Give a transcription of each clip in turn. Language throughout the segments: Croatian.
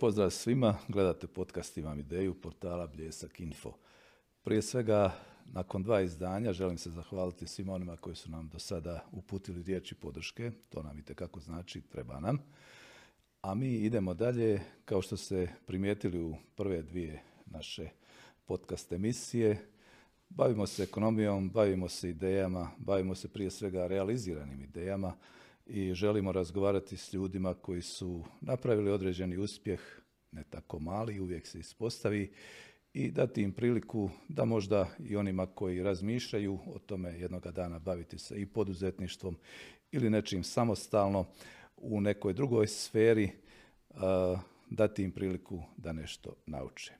Pozdrav svima, gledate podcast Imam ideju portala Bljesak Info. Prije svega, nakon dva izdanja želim se zahvaliti svima onima koji su nam do sada uputili riječi podrške, to nam i kako znači, treba nam. A mi idemo dalje, kao što ste primijetili u prve dvije naše podcast emisije, bavimo se ekonomijom, bavimo se idejama, bavimo se prije svega realiziranim idejama, i želimo razgovarati s ljudima koji su napravili određeni uspjeh, ne tako mali, uvijek se ispostavi i dati im priliku da možda i onima koji razmišljaju o tome jednoga dana baviti se i poduzetništvom ili nečim samostalno u nekoj drugoj sferi, dati im priliku da nešto nauče.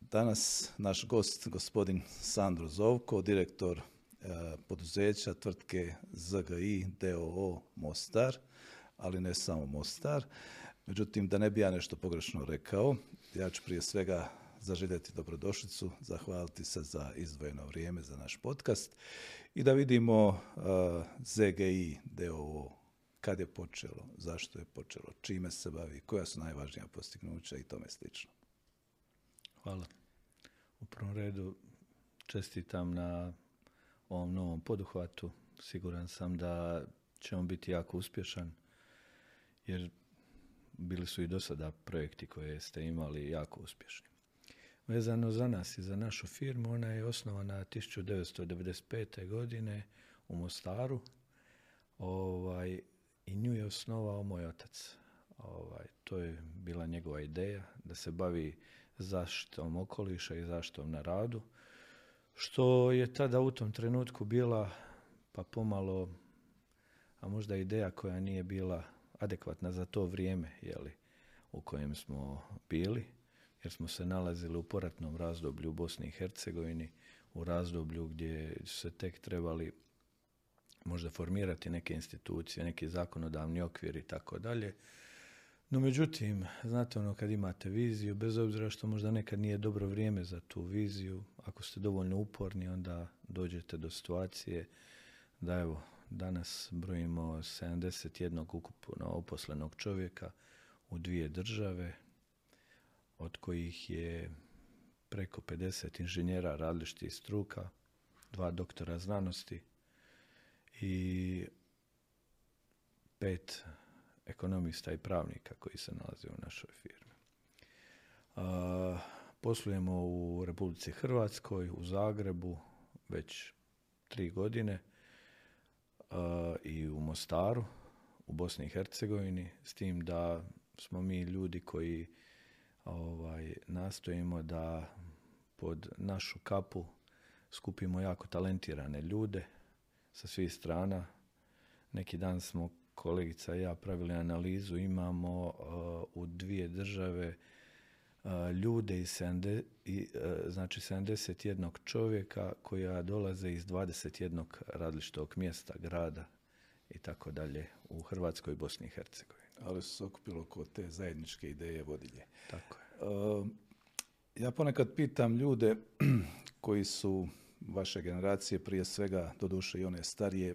Danas naš gost, gospodin Sandro Zovko, direktor poduzeća tvrtke ZGI DOO Mostar, ali ne samo Mostar. Međutim, da ne bi ja nešto pogrešno rekao, ja ću prije svega zaželjeti dobrodošlicu, zahvaliti se za izdvojeno vrijeme za naš podcast i da vidimo uh, ZGI DOO kad je počelo, zašto je počelo, čime se bavi, koja su najvažnija postignuća i tome slično. Hvala. U prvom redu čestitam na ovom novom poduhvatu. Siguran sam da će on biti jako uspješan, jer bili su i do sada projekti koje ste imali jako uspješni. Vezano za nas i za našu firmu, ona je osnovana 1995. godine u Mostaru ovaj, i nju je osnovao moj otac. Ovaj, to je bila njegova ideja da se bavi zaštitom okoliša i zaštitom na radu što je tada u tom trenutku bila pa pomalo, a možda ideja koja nije bila adekvatna za to vrijeme jeli, u kojem smo bili, jer smo se nalazili u poratnom razdoblju u Bosni i Hercegovini, u razdoblju gdje se tek trebali možda formirati neke institucije, neki zakonodavni okvir i tako dalje. No međutim, znate ono kad imate viziju, bez obzira što možda nekad nije dobro vrijeme za tu viziju, ako ste dovoljno uporni onda dođete do situacije da evo danas brojimo 71 ukupno oposlenog čovjeka u dvije države, od kojih je preko 50 inženjera različitih struka, dva doktora znanosti i pet ekonomista i pravnika koji se nalaze u našoj firmi. poslujemo u Republici Hrvatskoj, u Zagrebu, već tri godine i u Mostaru, u Bosni i Hercegovini, s tim da smo mi ljudi koji ovaj, nastojimo da pod našu kapu skupimo jako talentirane ljude sa svih strana. Neki dan smo kolegica i ja pravili analizu, imamo uh, u dvije države uh, ljude iz 70, i, uh, znači 71 čovjeka koja dolaze iz 21 različitog mjesta, grada i tako dalje u Hrvatskoj i Bosni i Hercegovini. Ali su se okupilo kod te zajedničke ideje vodilje. Tako je. Ja ponekad pitam ljude koji su vaše generacije, prije svega, doduše i one starije,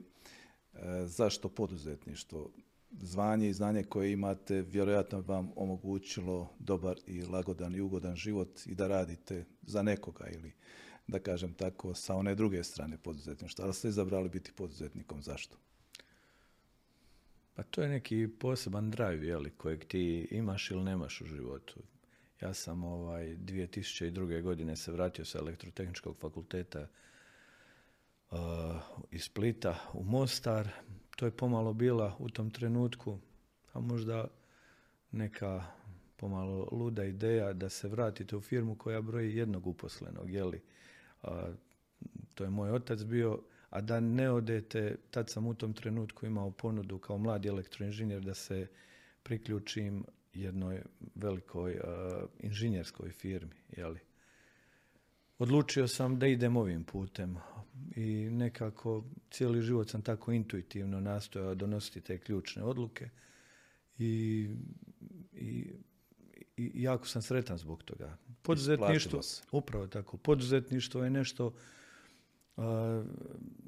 Zašto poduzetništvo? Zvanje i znanje koje imate vjerojatno vam omogućilo dobar i lagodan i ugodan život i da radite za nekoga ili da kažem tako sa one druge strane poduzetništva. Ali ste izabrali biti poduzetnikom. Zašto? Pa to je neki poseban drive jeli, kojeg ti imaš ili nemaš u životu. Ja sam ovaj 2002. godine se vratio sa elektrotehničkog fakulteta Uh, iz Splita u Mostar. To je pomalo bila u tom trenutku, a možda neka pomalo luda ideja da se vratite u firmu koja broji jednog uposlenog, jeli? to je moj otac bio, a da ne odete, tad sam u tom trenutku imao ponudu kao mladi elektroinženjer da se priključim jednoj velikoj inženjerskoj firmi, jeli? Odlučio sam da idem ovim putem. I nekako cijeli život sam tako intuitivno nastojao donositi te ključne odluke. I, i, i jako sam sretan zbog toga. Poduzetništvo, upravo tako, poduzetništvo je nešto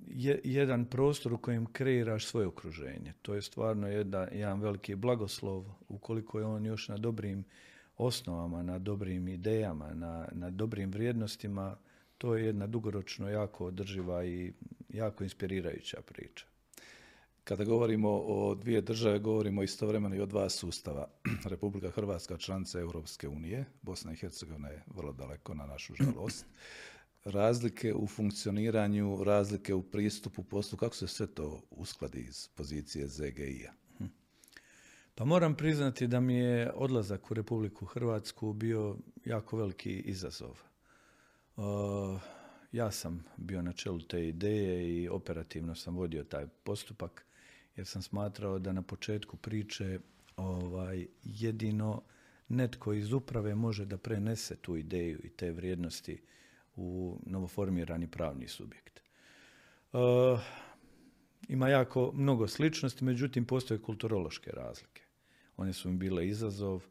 je, jedan prostor u kojem kreiraš svoje okruženje. To je stvarno jedan, jedan veliki blagoslov. Ukoliko je on još na dobrim osnovama, na dobrim idejama, na, na dobrim vrijednostima, to je jedna dugoročno jako održiva i jako inspirirajuća priča. Kada govorimo o dvije države, govorimo istovremeno i o dva sustava. Republika Hrvatska članica Europske unije, Bosna i Hercegovina je vrlo daleko na našu žalost. Razlike u funkcioniranju, razlike u pristupu poslu, kako se sve to uskladi iz pozicije ZGI-a? Pa moram priznati da mi je odlazak u Republiku Hrvatsku bio jako veliki izazov. ja sam bio na čelu te ideje i operativno sam vodio taj postupak jer sam smatrao da na početku priče ovaj, jedino netko iz uprave može da prenese tu ideju i te vrijednosti u novoformirani pravni subjekt. Uh, ima jako mnogo sličnosti, međutim postoje kulturološke razlike. One su mi bile izazov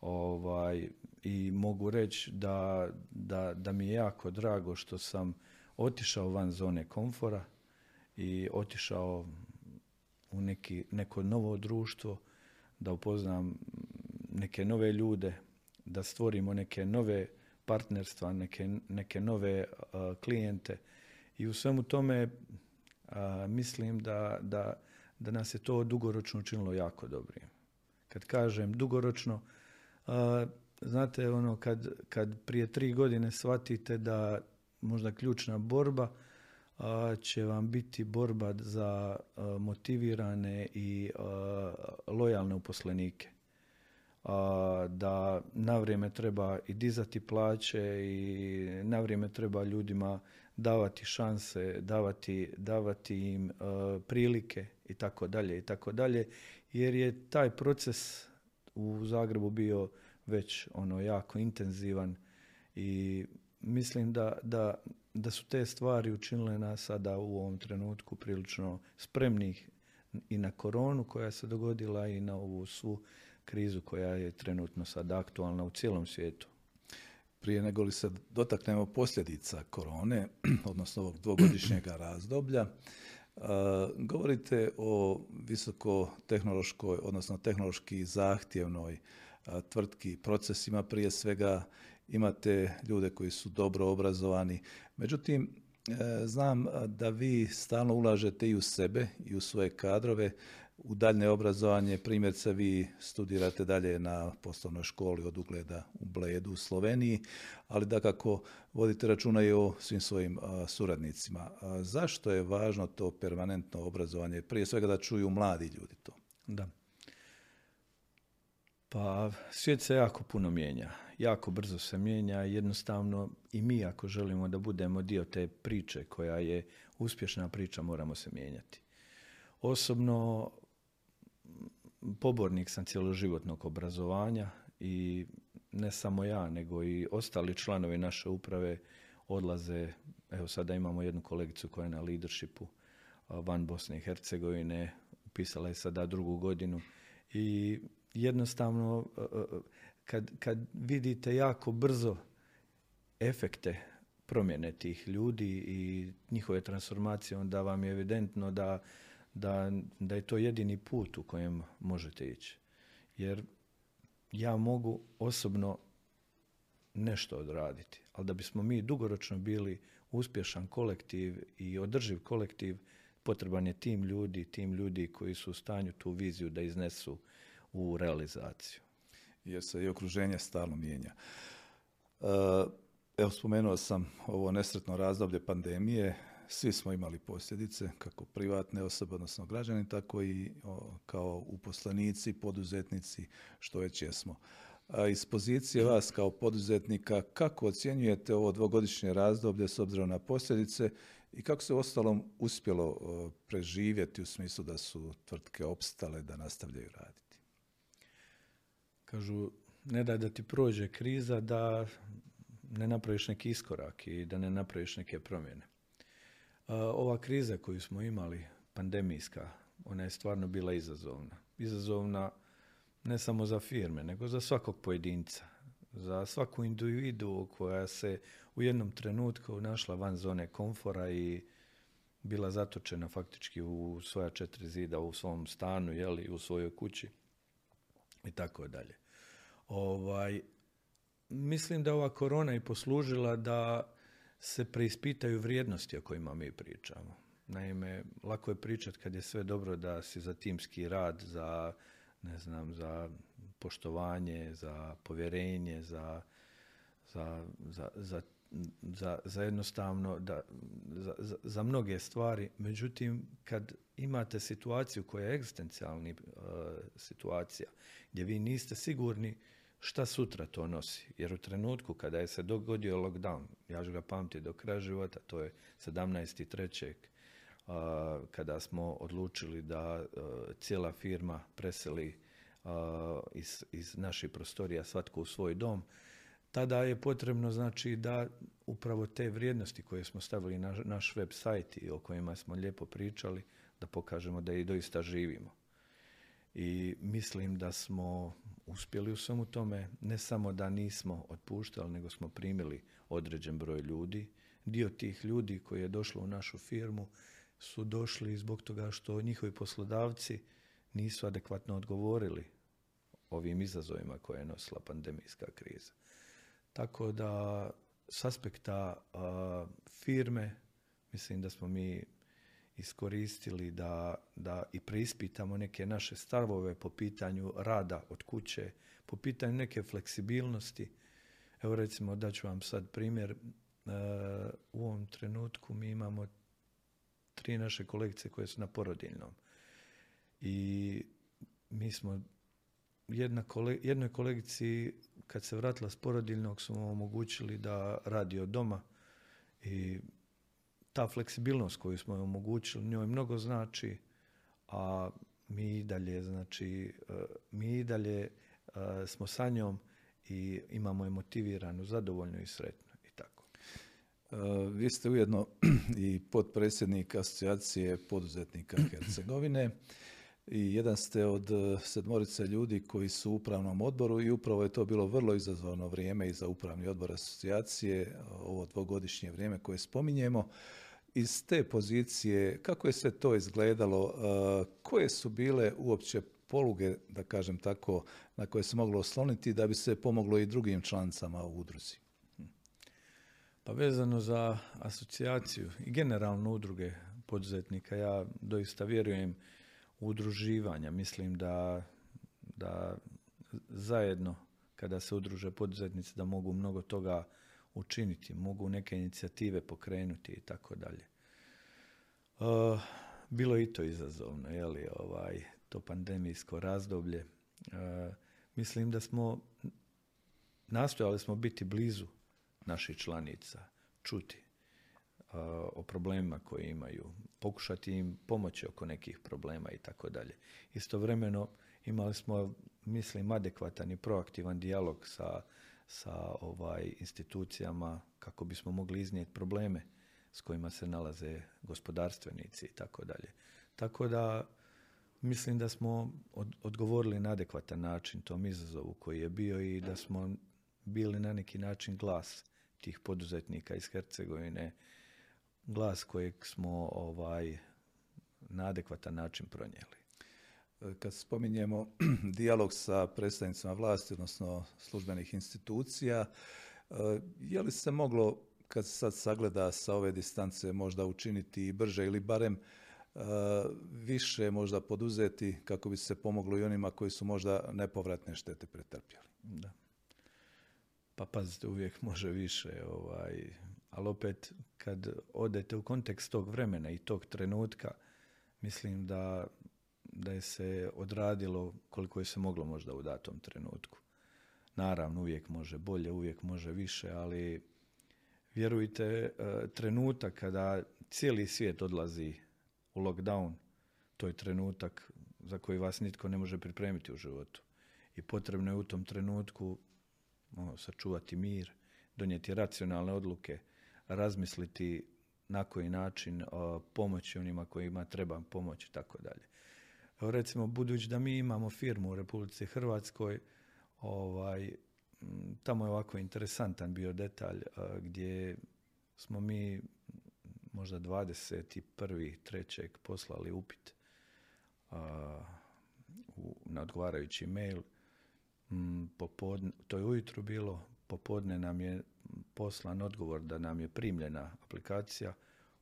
ovaj, i mogu reći da, da, da mi je jako drago što sam otišao van zone komfora i otišao u neki, neko novo društvo, da upoznam neke nove ljude, da stvorimo neke nove partnerstva, neke, neke nove klijente i u svemu tome mislim da, da, da nas je to dugoročno učinilo jako dobrim. Kad kažem dugoročno, znate ono kad, kad prije tri godine shvatite da možda ključna borba će vam biti borba za motivirane i lojalne uposlenike. Da na vrijeme treba i dizati plaće i na vrijeme treba ljudima davati šanse, davati, davati im prilike i tako dalje i tako dalje jer je taj proces u Zagrebu bio već ono jako intenzivan i mislim da, da da su te stvari učinile nas sada u ovom trenutku prilično spremnih i na koronu koja se dogodila i na ovu svu krizu koja je trenutno sada aktualna u cijelom svijetu. Prije nego li se dotaknemo posljedica korone, odnosno ovog dvogodišnjeg razdoblja, govorite o visoko tehnološkoj, odnosno tehnološki zahtjevnoj tvrtki, procesima prije svega imate ljude koji su dobro obrazovani. Međutim, e, znam da vi stalno ulažete i u sebe i u svoje kadrove, u daljne obrazovanje, primjerce vi studirate dalje na poslovnoj školi od ugleda u Bledu u Sloveniji, ali da kako vodite računa i o svim svojim suradnicima. zašto je važno to permanentno obrazovanje? Prije svega da čuju mladi ljudi to. Da. Pa svijet se jako puno mijenja jako brzo se mijenja jednostavno i mi ako želimo da budemo dio te priče koja je uspješna priča moramo se mijenjati. Osobno pobornik sam cjeloživotnog obrazovanja i ne samo ja nego i ostali članovi naše uprave odlaze, evo sada imamo jednu kolegicu koja je na leadershipu van Bosne i Hercegovine, upisala je sada drugu godinu. I jednostavno kad, kad vidite jako brzo efekte promjene tih ljudi i njihove transformacije, onda vam je evidentno da, da, da je to jedini put u kojem možete ići. Jer ja mogu osobno nešto odraditi, ali da bismo mi dugoročno bili uspješan kolektiv i održiv kolektiv, potreban je tim ljudi, tim ljudi koji su u stanju tu viziju da iznesu u realizaciju jer se i okruženje stalno mijenja. E, evo, spomenuo sam ovo nesretno razdoblje pandemije. Svi smo imali posljedice, kako privatne osobe, odnosno građani, tako i kao uposlenici, poduzetnici, što već jesmo. Iz pozicije vas kao poduzetnika, kako ocjenjujete ovo dvogodišnje razdoblje s obzirom na posljedice i kako se ostalom uspjelo preživjeti u smislu da su tvrtke opstale, da nastavljaju raditi? Kažu, ne daj da ti prođe kriza da ne napraviš neki iskorak i da ne napraviš neke promjene. Ova kriza koju smo imali, pandemijska, ona je stvarno bila izazovna. Izazovna ne samo za firme, nego za svakog pojedinca. Za svaku individu koja se u jednom trenutku našla van zone komfora i bila zatočena faktički u svoja četiri zida u svom stanu, jeli, u svojoj kući i tako dalje. Ovaj, mislim da ova korona i poslužila da se preispitaju vrijednosti o kojima mi pričamo. Naime, lako je pričati kad je sve dobro da si za timski rad, za ne znam, za poštovanje, za povjerenje, za, za, za, za za, jednostavno da, za, za, mnoge stvari. Međutim, kad imate situaciju koja je egzistencijalni uh, situacija, gdje vi niste sigurni šta sutra to nosi. Jer u trenutku kada je se dogodio lockdown, ja ću ga pamtiti do kraja života, to je 17.3. Uh, kada smo odlučili da uh, cijela firma preseli uh, iz, iz naših prostorija svatko u svoj dom, tada je potrebno znači da upravo te vrijednosti koje smo stavili na naš web sajt i o kojima smo lijepo pričali, da pokažemo da i doista živimo. I mislim da smo uspjeli u svemu tome, ne samo da nismo otpuštali, nego smo primili određen broj ljudi. Dio tih ljudi koji je došlo u našu firmu su došli zbog toga što njihovi poslodavci nisu adekvatno odgovorili ovim izazovima koje je nosila pandemijska kriza. Tako da s aspekta firme mislim da smo mi iskoristili da, da i preispitamo neke naše stavove po pitanju rada od kuće, po pitanju neke fleksibilnosti. Evo recimo da ću vam sad primjer, e, u ovom trenutku mi imamo tri naše kolegice koje su na porodiljnom. I mi smo jedna jednoj kolegici kad se vratila s porodiljnog smo omogućili da radi od doma i ta fleksibilnost koju smo omogućili njoj mnogo znači, a mi i dalje, znači, e, mi i dalje e, smo sa njom i imamo je motiviranu, zadovoljnu i sretnu i tako. E, vi ste ujedno i potpredsjednik asocijacije poduzetnika Hercegovine i jedan ste od e, sedmorice ljudi koji su u upravnom odboru i upravo je to bilo vrlo izazovno vrijeme i za upravni odbor asocijacije, ovo dvogodišnje vrijeme koje spominjemo. Iz te pozicije, kako je sve to izgledalo, e, koje su bile uopće poluge, da kažem tako, na koje se moglo osloniti da bi se pomoglo i drugim člancama u udruzi? Pa vezano za asocijaciju i generalno udruge poduzetnika, ja doista vjerujem udruživanja. Mislim da, da zajedno kada se udruže poduzetnici da mogu mnogo toga učiniti, mogu neke inicijative pokrenuti i tako dalje. Uh, bilo je i to izazovno, je li, ovaj, to pandemijsko razdoblje. Uh, mislim da smo, nastojali smo biti blizu naših članica, čuti o problemima koje imaju, pokušati im pomoći oko nekih problema i tako dalje. Istovremeno imali smo, mislim, adekvatan i proaktivan dijalog sa, sa ovaj institucijama kako bismo mogli iznijeti probleme s kojima se nalaze gospodarstvenici i tako dalje. Tako da mislim da smo odgovorili na adekvatan način tom izazovu koji je bio i da smo bili na neki način glas tih poduzetnika iz Hercegovine glas kojeg smo ovaj, na adekvatan način pronijeli. Kad spominjemo dijalog sa predstavnicima vlasti, odnosno službenih institucija, je li se moglo, kad se sad sagleda sa ove distance, možda učiniti i brže ili barem više možda poduzeti kako bi se pomoglo i onima koji su možda nepovratne štete pretrpjeli? Da. Pa pazite, uvijek može više. Ovaj, ali opet kad odete u kontekst tog vremena i tog trenutka, mislim da, da je se odradilo koliko je se moglo možda u datom trenutku. Naravno, uvijek može bolje, uvijek može više, ali vjerujte, e, trenutak kada cijeli svijet odlazi u lockdown, to je trenutak za koji vas nitko ne može pripremiti u životu. I potrebno je u tom trenutku ono, sačuvati mir, donijeti racionalne odluke, razmisliti na koji način pomoći onima kojima treba pomoć i tako dalje. Recimo, budući da mi imamo firmu u Republici Hrvatskoj, ovaj, tamo je ovako interesantan bio detalj gdje smo mi, možda 21. trećeg poslali upit u, na odgovarajući mail. Mm, popodne, to je ujutro bilo, popodne nam je poslan odgovor da nam je primljena aplikacija.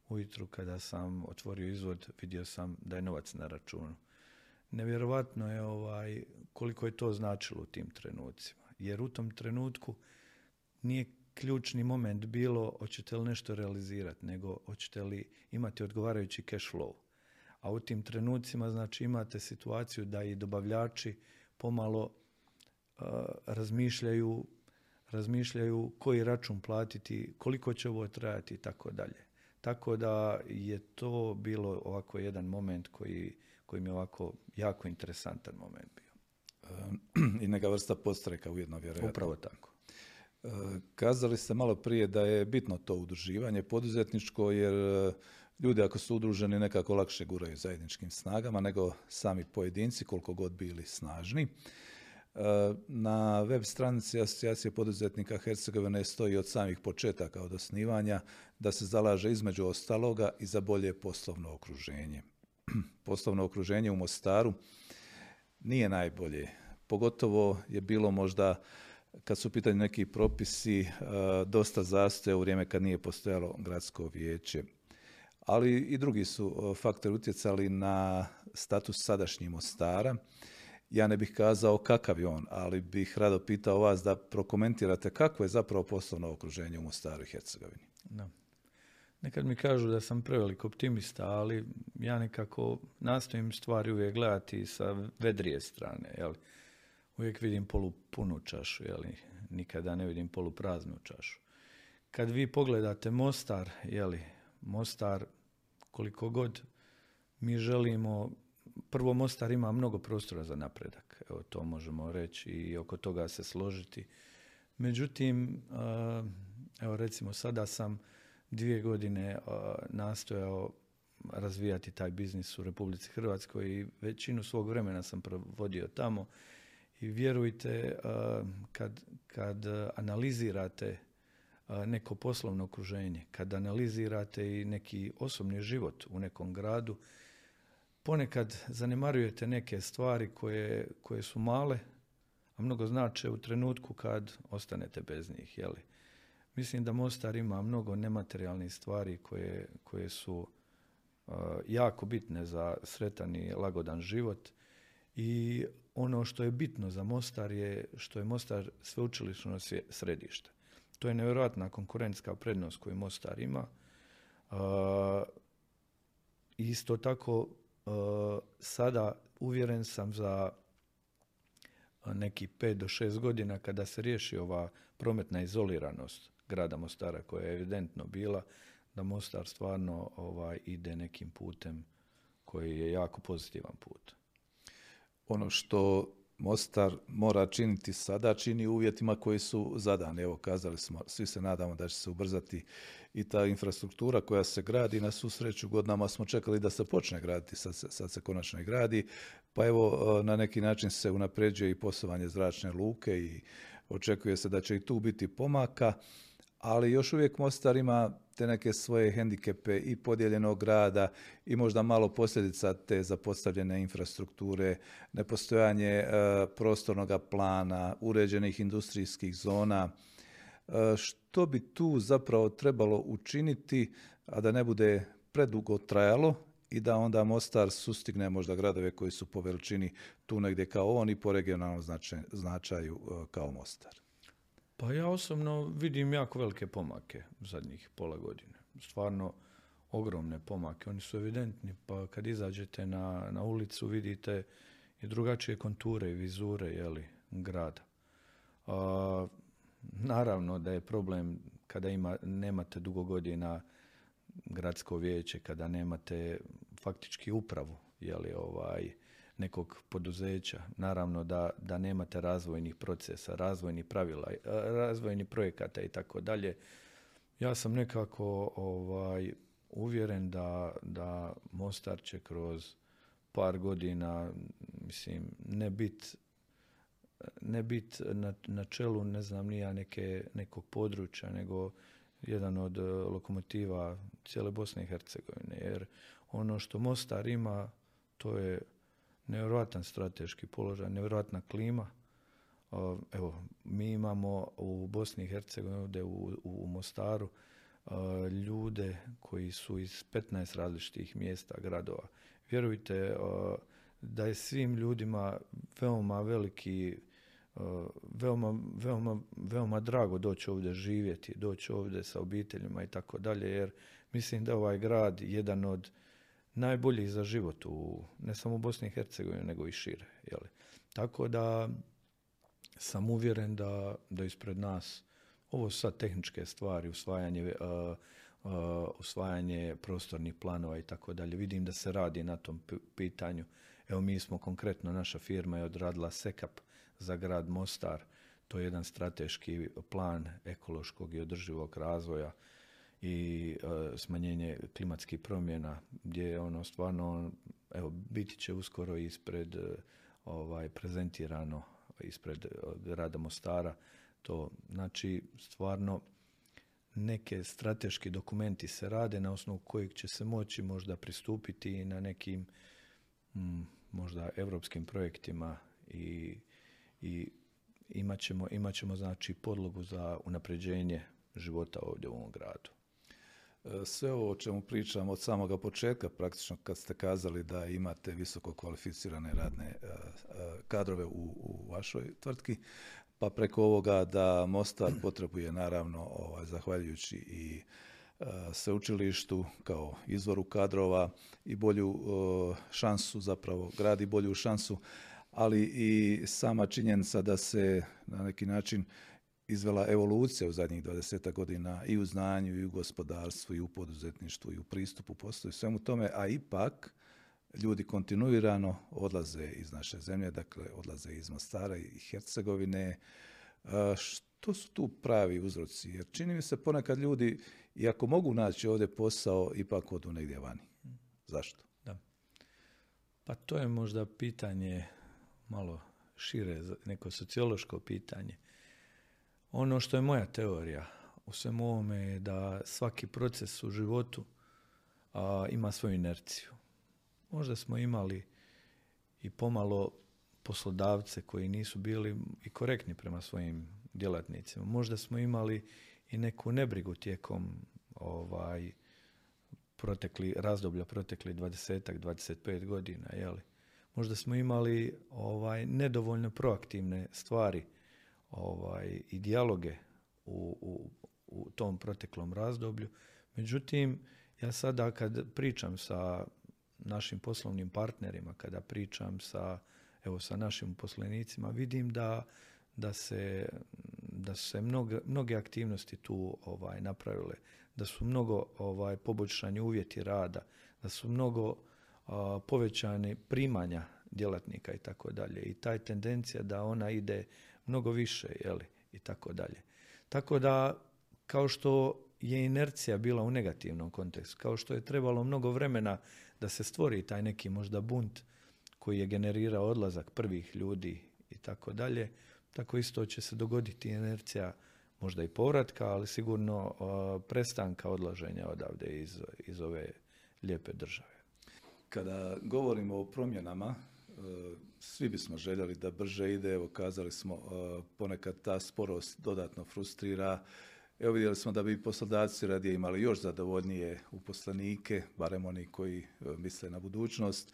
Ujutru kada sam otvorio izvod vidio sam da je novac na računu. Nevjerovatno je ovaj, koliko je to značilo u tim trenucima. Jer u tom trenutku nije ključni moment bilo hoćete li nešto realizirati, nego hoćete li imati odgovarajući cash flow. A u tim trenucima znači imate situaciju da i dobavljači pomalo uh, razmišljaju razmišljaju koji račun platiti, koliko će ovo trajati i tako dalje. Tako da je to bilo ovako jedan moment koji, koji mi je ovako jako interesantan moment bio. I neka vrsta postreka ujedno vjerojatno. Upravo tako. E, kazali ste malo prije da je bitno to udruživanje poduzetničko jer e, ljudi ako su udruženi nekako lakše guraju zajedničkim snagama nego sami pojedinci koliko god bili snažni. Na web stranici Asocijacije poduzetnika Hercegovine stoji od samih početaka od osnivanja da se zalaže između ostaloga i za bolje poslovno okruženje. Poslovno okruženje u Mostaru nije najbolje. Pogotovo je bilo možda kad su u pitanju neki propisi e, dosta zastoja u vrijeme kad nije postojalo gradsko vijeće. Ali i drugi su e, faktori utjecali na status sadašnjih Mostara ja ne bih kazao kakav je on, ali bih rado pitao vas da prokomentirate kako je zapravo poslovno okruženje u Mostaru i Hercegovini. Da. Nekad mi kažu da sam prevelik optimista, ali ja nekako nastojim stvari uvijek gledati sa vedrije strane. Jel? Uvijek vidim polu punu čašu, jel? nikada ne vidim polu praznu čašu. Kad vi pogledate Mostar, jeli, Mostar, koliko god mi želimo prvo Mostar ima mnogo prostora za napredak, evo to možemo reći i oko toga se složiti. Međutim, evo recimo sada sam dvije godine nastojao razvijati taj biznis u Republici Hrvatskoj i većinu svog vremena sam provodio tamo i vjerujte kad, kad analizirate neko poslovno okruženje, kad analizirate i neki osobni život u nekom gradu, ponekad zanemarujete neke stvari koje, koje su male, a mnogo znače u trenutku kad ostanete bez njih. Jeli? Mislim da Mostar ima mnogo nematerijalnih stvari koje, koje su uh, jako bitne za sretan i lagodan život i ono što je bitno za Mostar je što je Mostar sveučilišno središte. To je nevjerojatna konkurentska prednost koju Mostar ima. Uh, isto tako sada uvjeren sam za neki 5 do 6 godina kada se riješi ova prometna izoliranost grada Mostara koja je evidentno bila da Mostar stvarno ovaj ide nekim putem koji je jako pozitivan put. Ono što Mostar mora činiti sada, čini uvjetima koji su zadani. Evo, kazali smo, svi se nadamo da će se ubrzati i ta infrastruktura koja se gradi. Na susreću godinama smo čekali da se počne graditi, sad se, sad se konačno i gradi. Pa evo, na neki način se unapređuje i poslovanje zračne luke i očekuje se da će i tu biti pomaka ali još uvijek Mostar ima te neke svoje hendikepe i podijeljenog grada i možda malo posljedica te zapostavljene infrastrukture, nepostojanje e, prostornog plana, uređenih industrijskih zona. E, što bi tu zapravo trebalo učiniti, a da ne bude predugo trajalo i da onda Mostar sustigne možda gradove koji su po veličini tu negdje kao on i po regionalnom značaju e, kao Mostar? Pa ja osobno vidim jako velike pomake zadnjih pola godine. Stvarno ogromne pomake. Oni su evidentni, pa kad izađete na, na ulicu vidite i drugačije konture i vizure jeli, grada. A, naravno da je problem kada ima, nemate dugo godina gradsko vijeće, kada nemate faktički upravu, jeli, ovaj, nekog poduzeća. Naravno da, da nemate razvojnih procesa, razvojnih pravila, e, razvojnih projekata i tako dalje. Ja sam nekako ovaj, uvjeren da, da Mostar će kroz par godina, mislim, ne bit ne bit na, na čelu, ne znam, nija neke, nekog područja, nego jedan od lokomotiva cijele Bosne i Hercegovine, jer ono što Mostar ima, to je nevjerojatan strateški položaj, nevjerojatna klima. Evo, mi imamo u Bosni i Hercegovini, ovdje u, u Mostaru, ljude koji su iz 15 različitih mjesta, gradova. Vjerujte da je svim ljudima veoma veliki, veoma, veoma, veoma drago doći ovdje živjeti, doći ovdje sa obiteljima i tako dalje, jer mislim da ovaj grad jedan od najboljih za život u, ne samo u Bosni i Hercegovini, nego i šire. Jeli. Tako da sam uvjeren da, da ispred nas ovo su sad tehničke stvari, usvajanje, uh, uh, usvajanje prostornih planova i tako dalje. Vidim da se radi na tom pitanju. Evo mi smo konkretno, naša firma je odradila sekap za grad Mostar. To je jedan strateški plan ekološkog i održivog razvoja i uh, smanjenje klimatskih promjena gdje je ono stvarno evo biti će uskoro ispred ovaj prezentirano ispred grada Mostara to znači stvarno neke strateški dokumenti se rade na osnovu kojeg će se moći možda pristupiti i na nekim mm, možda europskim projektima i, i imat, ćemo, imat ćemo znači podlogu za unapređenje života ovdje u ovom gradu. E, sve ovo o čemu pričam od samoga početka, praktično kad ste kazali da imate visoko kvalificirane radne e, e, kadrove u, u vašoj tvrtki, pa preko ovoga da Mostar potrebuje naravno ovaj, zahvaljujući i sveučilištu kao izvoru kadrova i bolju šansu zapravo gradi bolju šansu ali i sama činjenica da se na neki način izvela evolucija u zadnjih 20 godina i u znanju i u gospodarstvu i u poduzetništvu i u pristupu poslu i svemu tome, a ipak ljudi kontinuirano odlaze iz naše zemlje, dakle odlaze iz Mostara i Hercegovine. Što su tu pravi uzroci? Jer čini mi se ponekad ljudi, i ako mogu naći ovdje posao, ipak odu negdje vani. Zašto? Da. Pa to je možda pitanje malo šire, neko sociološko pitanje. Ono što je moja teorija u svemu ovome je da svaki proces u životu ima svoju inerciju. Možda smo imali i pomalo poslodavce koji nisu bili i korektni prema svojim djelatnicima. Možda smo imali i neku nebrigu tijekom ovaj protekli razdoblja protekli 20 25 godina, jeli. Možda smo imali ovaj nedovoljno proaktivne stvari ovaj i dijaloge u, u, u tom proteklom razdoblju. Međutim, ja sada kad pričam sa našim poslovnim partnerima, kada pričam sa, evo, sa našim poslenicima, vidim da, da se, da se mnoge, mnoge aktivnosti tu ovaj, napravile, da su mnogo ovaj, poboljšani uvjeti rada, da su mnogo a, povećane primanja djelatnika i tako dalje. I taj tendencija da ona ide mnogo više, i tako dalje. Tako da, kao što je inercija bila u negativnom kontekstu, kao što je trebalo mnogo vremena da se stvori taj neki možda bunt koji je generirao odlazak prvih ljudi i tako dalje, tako isto će se dogoditi inercija možda i povratka, ali sigurno prestanka odlaženja odavde iz, iz ove lijepe države. Kada govorimo o promjenama, svi bismo željeli da brže ide, evo kazali smo, e, ponekad ta sporost dodatno frustrira, Evo vidjeli smo da bi poslodavci radije imali još zadovoljnije uposlenike, barem oni koji e, misle na budućnost.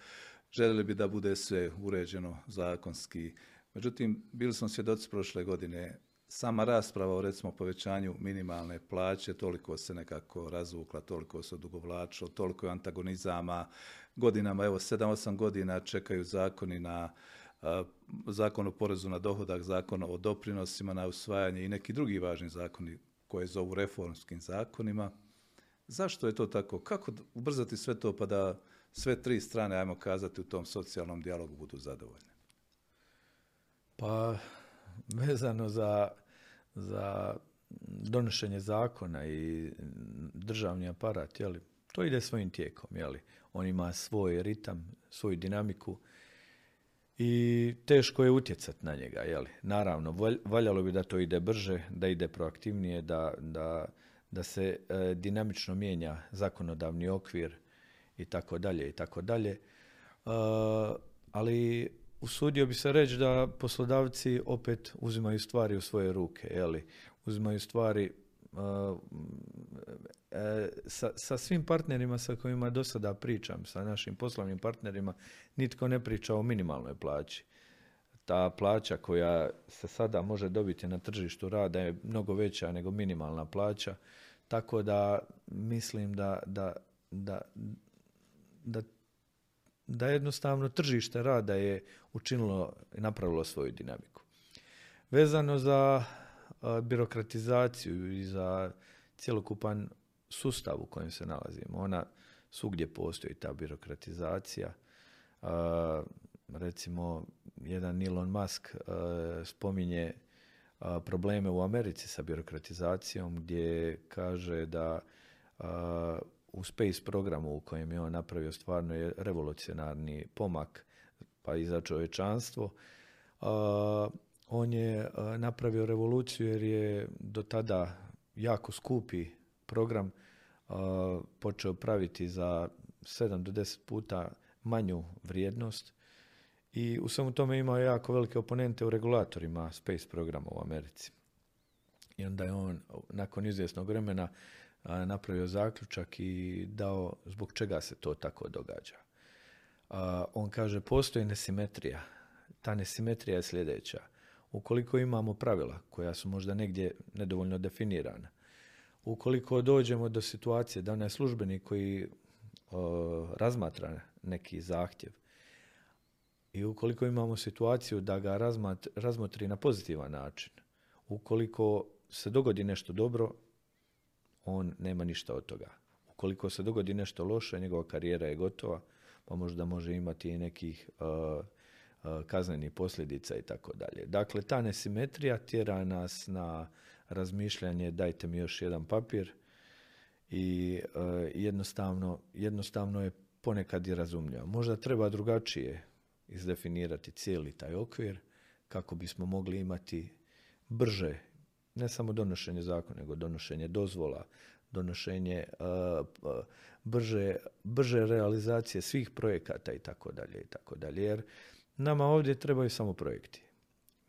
Željeli bi da bude sve uređeno zakonski. Međutim, bili smo svjedoci prošle godine sama rasprava o recimo povećanju minimalne plaće toliko se nekako razvukla, toliko se odugovlačilo, toliko je antagonizama. Godinama, evo 7-8 godina čekaju zakoni na zakon o porezu na dohodak, zakon o doprinosima na usvajanje i neki drugi važni zakoni koje zovu reformskim zakonima. Zašto je to tako? Kako ubrzati sve to pa da sve tri strane, ajmo kazati, u tom socijalnom dijalogu budu zadovoljne? Pa, vezano za, za donošenje zakona i državni aparat, jeli, to ide svojim tijekom. Jeli. On ima svoj ritam, svoju dinamiku i teško je utjecati na njega. Jeli? Naravno, valjalo bi da to ide brže, da ide proaktivnije, da, da, da se e, dinamično mijenja zakonodavni okvir i tako dalje i tako dalje. E, ali usudio bi se reći da poslodavci opet uzimaju stvari u svoje ruke, jeli? uzimaju stvari e, sa, sa svim partnerima sa kojima do sada pričam, sa našim poslovnim partnerima, nitko ne priča o minimalnoj plaći. Ta plaća koja se sada može dobiti na tržištu rada je mnogo veća nego minimalna plaća, tako da mislim da, da, da, da da jednostavno tržište rada je učinilo i napravilo svoju dinamiku. Vezano za birokratizaciju i za cjelokupan sustav u kojem se nalazimo. Ona svugdje postoji ta birokratizacija. recimo, jedan Elon Musk spominje probleme u Americi sa birokratizacijom gdje kaže da u Space programu u kojem je on napravio stvarno je revolucionarni pomak pa i za čovječanstvo. On je napravio revoluciju jer je do tada jako skupi program počeo praviti za 7 do 10 puta manju vrijednost i u svemu tome imao jako velike oponente u regulatorima Space programa u Americi. I onda je on nakon izvjesnog vremena napravio zaključak i dao zbog čega se to tako događa. On kaže postoji nesimetrija. Ta nesimetrija je sljedeća. Ukoliko imamo pravila koja su možda negdje nedovoljno definirana, ukoliko dođemo do situacije da onaj službenik koji razmatra neki zahtjev i ukoliko imamo situaciju da ga razmotri na pozitivan način, ukoliko se dogodi nešto dobro, on nema ništa od toga. Ukoliko se dogodi nešto loše, njegova karijera je gotova, pa možda može imati i nekih uh, uh, kaznenih posljedica i tako dalje. Dakle, ta nesimetrija tjera nas na razmišljanje dajte mi još jedan papir i uh, jednostavno, jednostavno je ponekad i razumljivo. Možda treba drugačije izdefinirati cijeli taj okvir kako bismo mogli imati brže ne samo donošenje zakona, nego donošenje dozvola, donošenje uh, brže, brže realizacije svih projekata i tako dalje i tako dalje. Jer nama ovdje trebaju samo projekti.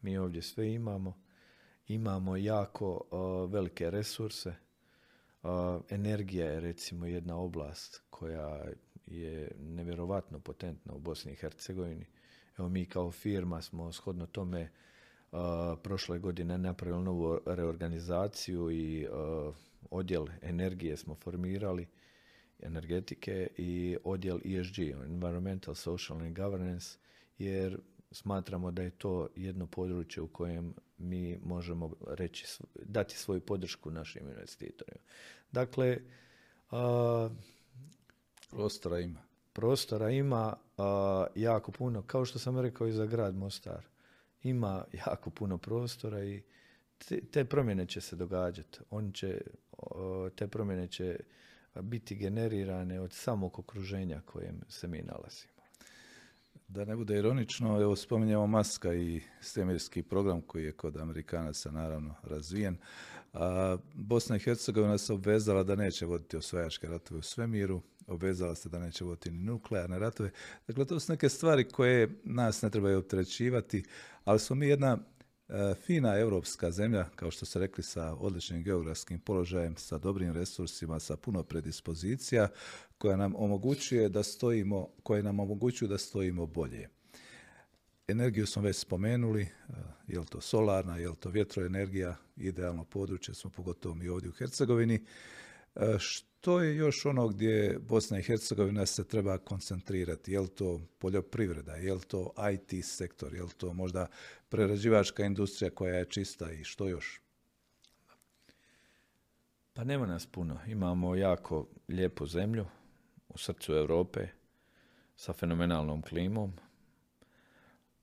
Mi ovdje sve imamo. Imamo jako velike resurse. energija je recimo jedna oblast koja je nevjerovatno potentna u Bosni i Hercegovini. Evo mi kao firma smo shodno tome prošle godine napravili novu reorganizaciju i odjel energije smo formirali, energetike i odjel ESG, Environmental, Social and Governance, jer smatramo da je to jedno područje u kojem mi možemo reći, dati svoju podršku našim investitorima. Dakle, prostora ima. Prostora ima jako puno, kao što sam rekao i za grad Mostar ima jako puno prostora i te, promjene će se događati. On će, te promjene će biti generirane od samog okruženja kojem se mi nalazimo. Da ne bude ironično, evo spominjamo Maska i svemirski program koji je kod Amerikanaca naravno razvijen. A Bosna i Hercegovina se obvezala da neće voditi osvajačke ratove u svemiru, obvezala se da neće voditi ni nuklearne ratove. Dakle, to su neke stvari koje nas ne trebaju opterećivati, ali smo mi jedna e, fina europska zemlja, kao što ste rekli, sa odličnim geografskim položajem, sa dobrim resursima, sa puno predispozicija, koja nam omogućuje da stojimo, koje nam omogućuju da stojimo bolje. Energiju smo već spomenuli, e, je li to solarna, je li to vjetroenergija, idealno područje smo pogotovo mi ovdje u Hercegovini. E, što je još ono gdje Bosna i Hercegovina se treba koncentrirati? Je li to poljoprivreda, je li to IT sektor, je li to možda prerađivačka industrija koja je čista i što još? Pa nema nas puno. Imamo jako lijepu zemlju u srcu Europe sa fenomenalnom klimom.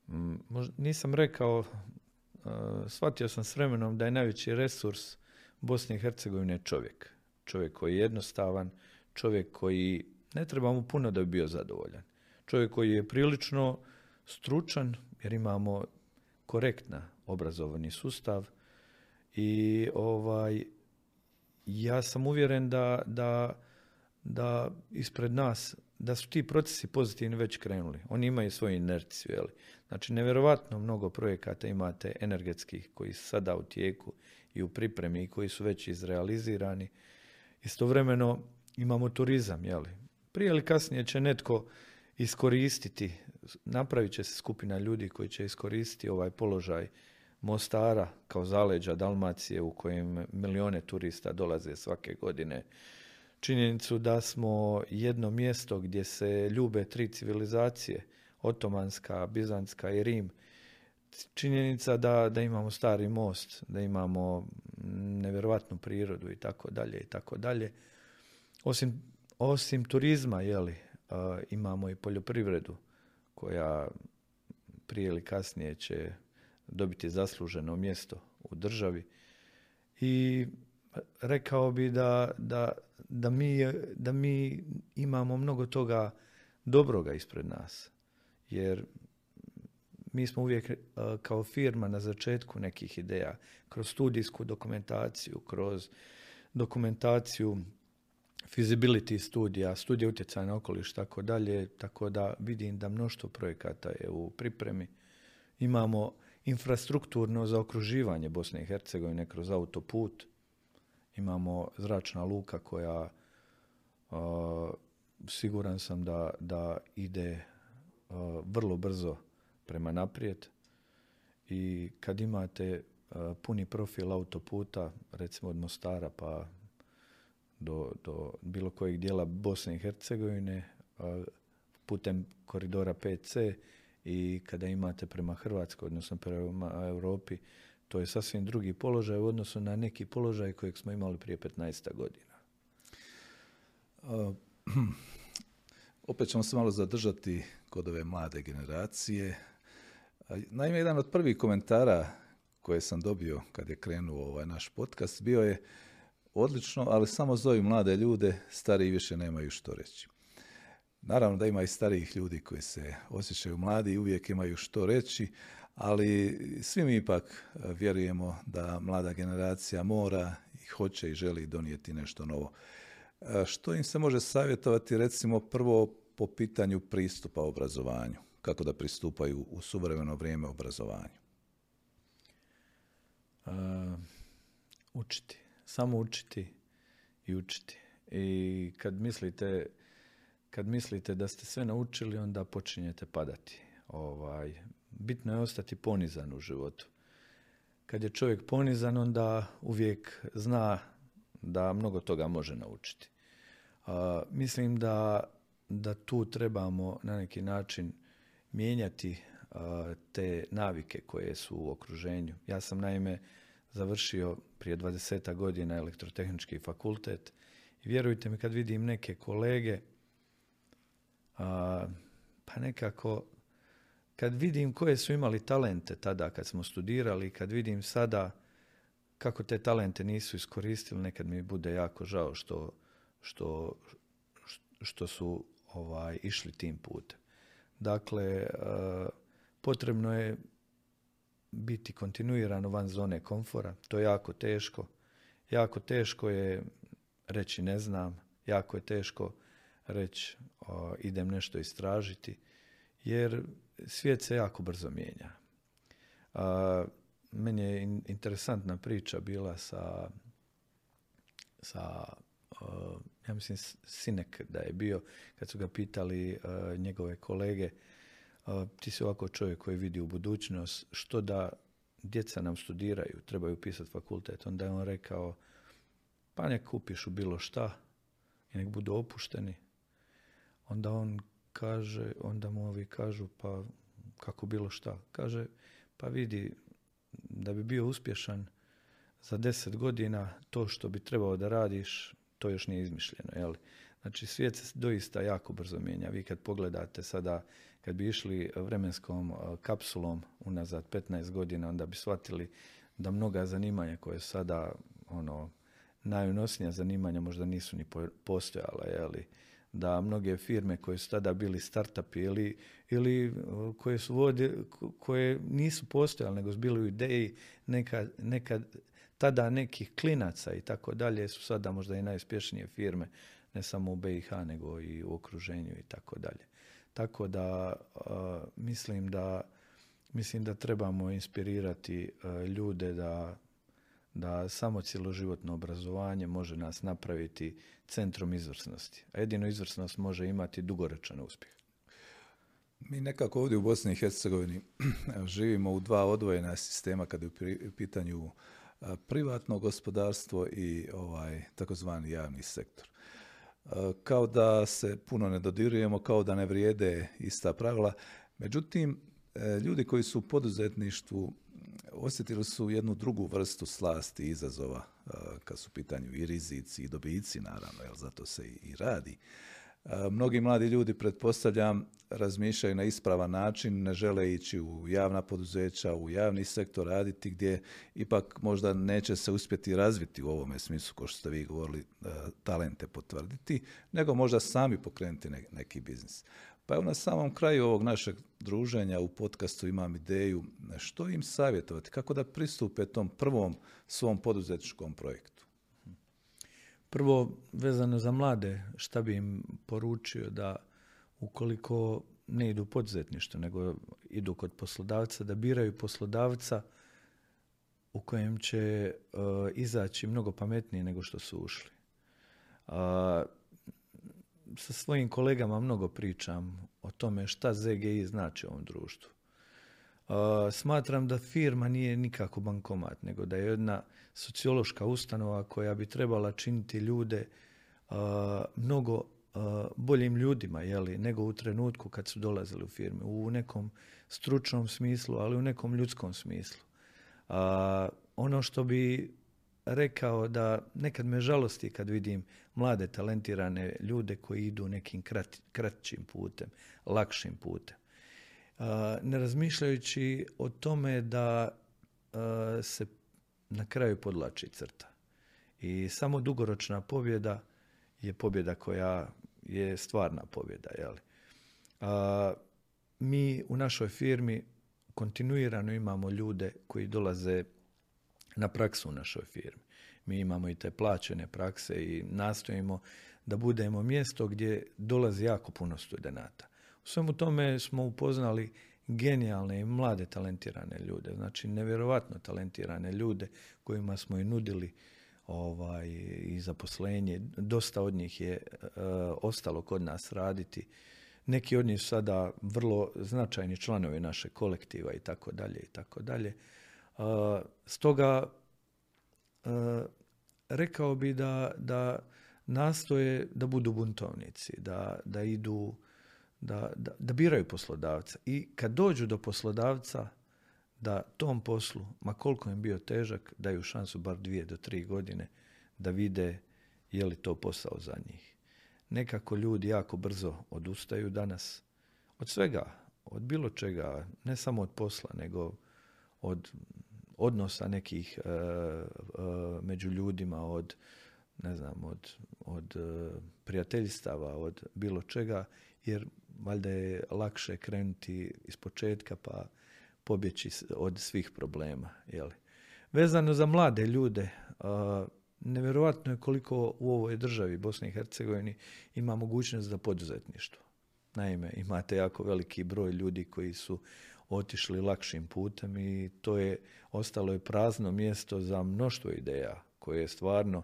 Mm, nisam rekao, e, shvatio sam s vremenom da je najveći resurs Bosne i Hercegovine čovjek čovjek koji je jednostavan, čovjek koji ne treba mu puno da bi bio zadovoljan. Čovjek koji je prilično stručan jer imamo korektna obrazovani sustav i ovaj ja sam uvjeren da, da, da ispred nas, da su ti procesi pozitivni već krenuli. Oni imaju svoju inerciju. Jeli? Znači, nevjerovatno mnogo projekata imate energetskih koji su sada u tijeku i u pripremi i koji su već izrealizirani. Istovremeno imamo turizam, jeli? Prije ili kasnije će netko iskoristiti, napravit će se skupina ljudi koji će iskoristiti ovaj položaj Mostara kao zaleđa Dalmacije u kojem milijone turista dolaze svake godine. Činjenicu da smo jedno mjesto gdje se ljube tri civilizacije, otomanska, bizantska i Rim. Činjenica da, da imamo stari most, da imamo nevjerojatnu prirodu i tako dalje i tako dalje. Osim, osim turizma, jeli, imamo i poljoprivredu koja prije ili kasnije će dobiti zasluženo mjesto u državi. I rekao bi da, da, da, mi, da mi imamo mnogo toga dobroga ispred nas. Jer mi smo uvijek kao firma na začetku nekih ideja, kroz studijsku dokumentaciju, kroz dokumentaciju feasibility studija, studija utjecaja na okoliš, tako dalje, tako da vidim da mnoštvo projekata je u pripremi. Imamo infrastrukturno zaokruživanje Bosne i Hercegovine kroz autoput. Imamo zračna luka koja siguran sam da, da ide vrlo brzo prema naprijed i kad imate puni profil autoputa, recimo od Mostara pa do, do bilo kojeg dijela Bosne i Hercegovine putem koridora 5C i kada imate prema Hrvatskoj, odnosno prema Europi, to je sasvim drugi položaj u odnosu na neki položaj kojeg smo imali prije 15 godina. opet ćemo se malo zadržati kod ove mlade generacije. Naime, jedan od prvih komentara koje sam dobio kad je krenuo ovaj naš podcast bio je odlično, ali samo zovi mlade ljude, stari više nemaju što reći. Naravno da ima i starijih ljudi koji se osjećaju mladi i uvijek imaju što reći, ali svi mi ipak vjerujemo da mlada generacija mora i hoće i želi donijeti nešto novo. Što im se može savjetovati recimo prvo po pitanju pristupa obrazovanju? Kako da pristupaju u suvremeno vrijeme obrazovanju? učiti. Samo učiti i učiti. I kad mislite kad mislite da ste sve naučili, onda počinjete padati. Ovaj, bitno je ostati ponizan u životu. Kad je čovjek ponizan, onda uvijek zna da mnogo toga može naučiti. mislim da, da tu trebamo na neki način mijenjati te navike koje su u okruženju. Ja sam naime završio prije 20 godina elektrotehnički fakultet i vjerujte mi kad vidim neke kolege pa nekako kad vidim koje su imali talente tada kad smo studirali, kad vidim sada kako te talente nisu iskoristili, nekad mi bude jako žao što, što, što su ovaj, išli tim putem. Dakle, potrebno je biti kontinuirano van zone komfora. To je jako teško. Jako teško je reći ne znam, jako je teško reći idem nešto istražiti, jer svijet se jako brzo mijenja. meni je interesantna priča bila sa, sa ja mislim Sinek da je bio, kad su ga pitali njegove kolege, ti si ovako čovjek koji vidi u budućnost, što da djeca nam studiraju, trebaju pisati fakultet, onda je on rekao, pa nek u bilo šta i nek budu opušteni, onda on kaže, onda mu ovi kažu pa kako bilo šta. Kaže pa vidi da bi bio uspješan za deset godina to što bi trebao da radiš to još nije izmišljeno. Jel? Znači svijet se doista jako brzo mijenja. Vi kad pogledate sada kad bi išli vremenskom kapsulom unazad 15 godina onda bi shvatili da mnoga zanimanja koje sada ono najunosnija zanimanja možda nisu ni postojala. Jeli? da mnoge firme koje su tada bili startupi ili, ili uh, koje su vode, koje nisu postojale nego su bili u ideji, nekad, nekad tada nekih klinaca i tako dalje su sada možda i najuspješnije firme, ne samo u BiH nego i u okruženju i tako dalje. Tako da mislim da mislim da trebamo inspirirati ljude da da samo cjeloživotno obrazovanje može nas napraviti centrom izvrsnosti. A jedino izvrsnost može imati dugoročan uspjeh. Mi nekako ovdje u Bosni i Hercegovini živimo u dva odvojena sistema kada je u pitanju privatno gospodarstvo i ovaj takozvani javni sektor. Kao da se puno ne dodirujemo, kao da ne vrijede ista pravila. Međutim, e, ljudi koji su u poduzetništvu osjetili su jednu drugu vrstu slasti i izazova kad su u pitanju i rizici i dobici, naravno, jer zato se i radi. Mnogi mladi ljudi, pretpostavljam, razmišljaju na ispravan način, ne žele ići u javna poduzeća, u javni sektor raditi gdje ipak možda neće se uspjeti razviti u ovome smislu, kao što ste vi govorili, talente potvrditi, nego možda sami pokrenuti neki biznis. Pa evo na samom kraju ovog našeg druženja u podcastu imam ideju što im savjetovati, kako da pristupe tom prvom svom poduzetničkom projektu. Prvo, vezano za mlade, šta bi im poručio da ukoliko ne idu u poduzetništvo, nego idu kod poslodavca, da biraju poslodavca u kojem će e, izaći mnogo pametnije nego što su ušli. sa svojim kolegama mnogo pričam o tome šta ZGI znači u ovom društvu. Smatram da firma nije nikako bankomat, nego da je jedna sociološka ustanova koja bi trebala činiti ljude mnogo boljim ljudima, jeli, nego u trenutku kad su dolazili u firme, u nekom stručnom smislu, ali u nekom ljudskom smislu. ono što bi rekao da nekad me žalosti kad vidim mlade talentirane ljude koji idu nekim krat, kraćim putem, lakšim putem. Ne razmišljajući o tome da se na kraju podlači crta. I samo dugoročna pobjeda je pobjeda koja je stvarna pobjeda. Jeli? A, mi u našoj firmi kontinuirano imamo ljude koji dolaze na praksu u našoj firmi. Mi imamo i te plaćene prakse i nastojimo da budemo mjesto gdje dolazi jako puno studenata. Svemu tome smo upoznali genijalne i mlade talentirane ljude, znači nevjerovatno talentirane ljude kojima smo i nudili ovaj, i zaposlenje. Dosta od njih je e, ostalo kod nas raditi. Neki od njih su sada vrlo značajni članovi naše kolektiva i tako dalje i tako dalje. E, stoga e, rekao bi da, da nastoje da budu buntovnici, da, da idu da, da, da biraju poslodavca i kad dođu do poslodavca da tom poslu, ma koliko im bio težak, daju šansu bar dvije do tri godine da vide je li to posao za njih. Nekako ljudi jako brzo odustaju danas od svega, od bilo čega, ne samo od posla, nego od odnosa nekih e, e, među ljudima, od ne znam, od, od e, prijateljstava, od bilo čega, jer valjda je lakše krenuti iz početka pa pobjeći od svih problema. Jeli. Vezano za mlade ljude, nevjerojatno je koliko u ovoj državi Bosni i Hercegovini ima mogućnost za poduzetništvo. Naime, imate jako veliki broj ljudi koji su otišli lakšim putem i to je ostalo je prazno mjesto za mnoštvo ideja koje stvarno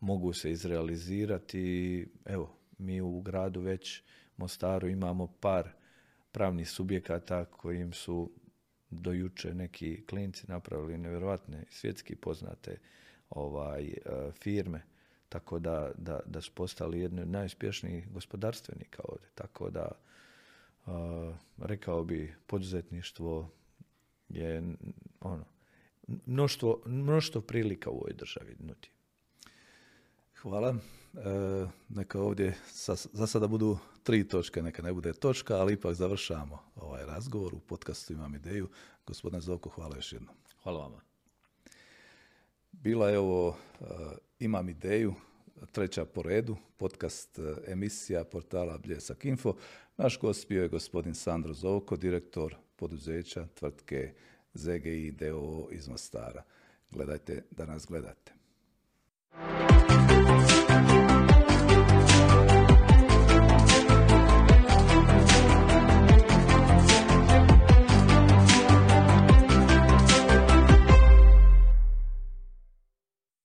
mogu se izrealizirati. Evo, mi u gradu već Mostaru imamo par pravnih subjekata kojim su do juče neki klinci napravili nevjerojatne svjetski poznate ovaj e, firme tako da, da, da su postali jedni od najuspješnijih gospodarstvenika ovdje. Tako da uh, rekao bi poduzetništvo je ono mnoštvo, mnoštvo prilika u ovoj državi nuti. Hvala. E, neka ovdje za sada budu tri točke, neka ne bude točka, ali ipak završamo ovaj razgovor. U podcastu imam ideju. Gospodine Zovko, hvala još jednom. Hvala vama. Bila je ovo e, Imam ideju, treća po redu, podcast e, emisija portala Bljesak Info. Naš gost bio je gospodin Sandro Zovko, direktor poduzeća tvrtke ZGI DOO iz Mostara. gledajte da nas gledate. Bye.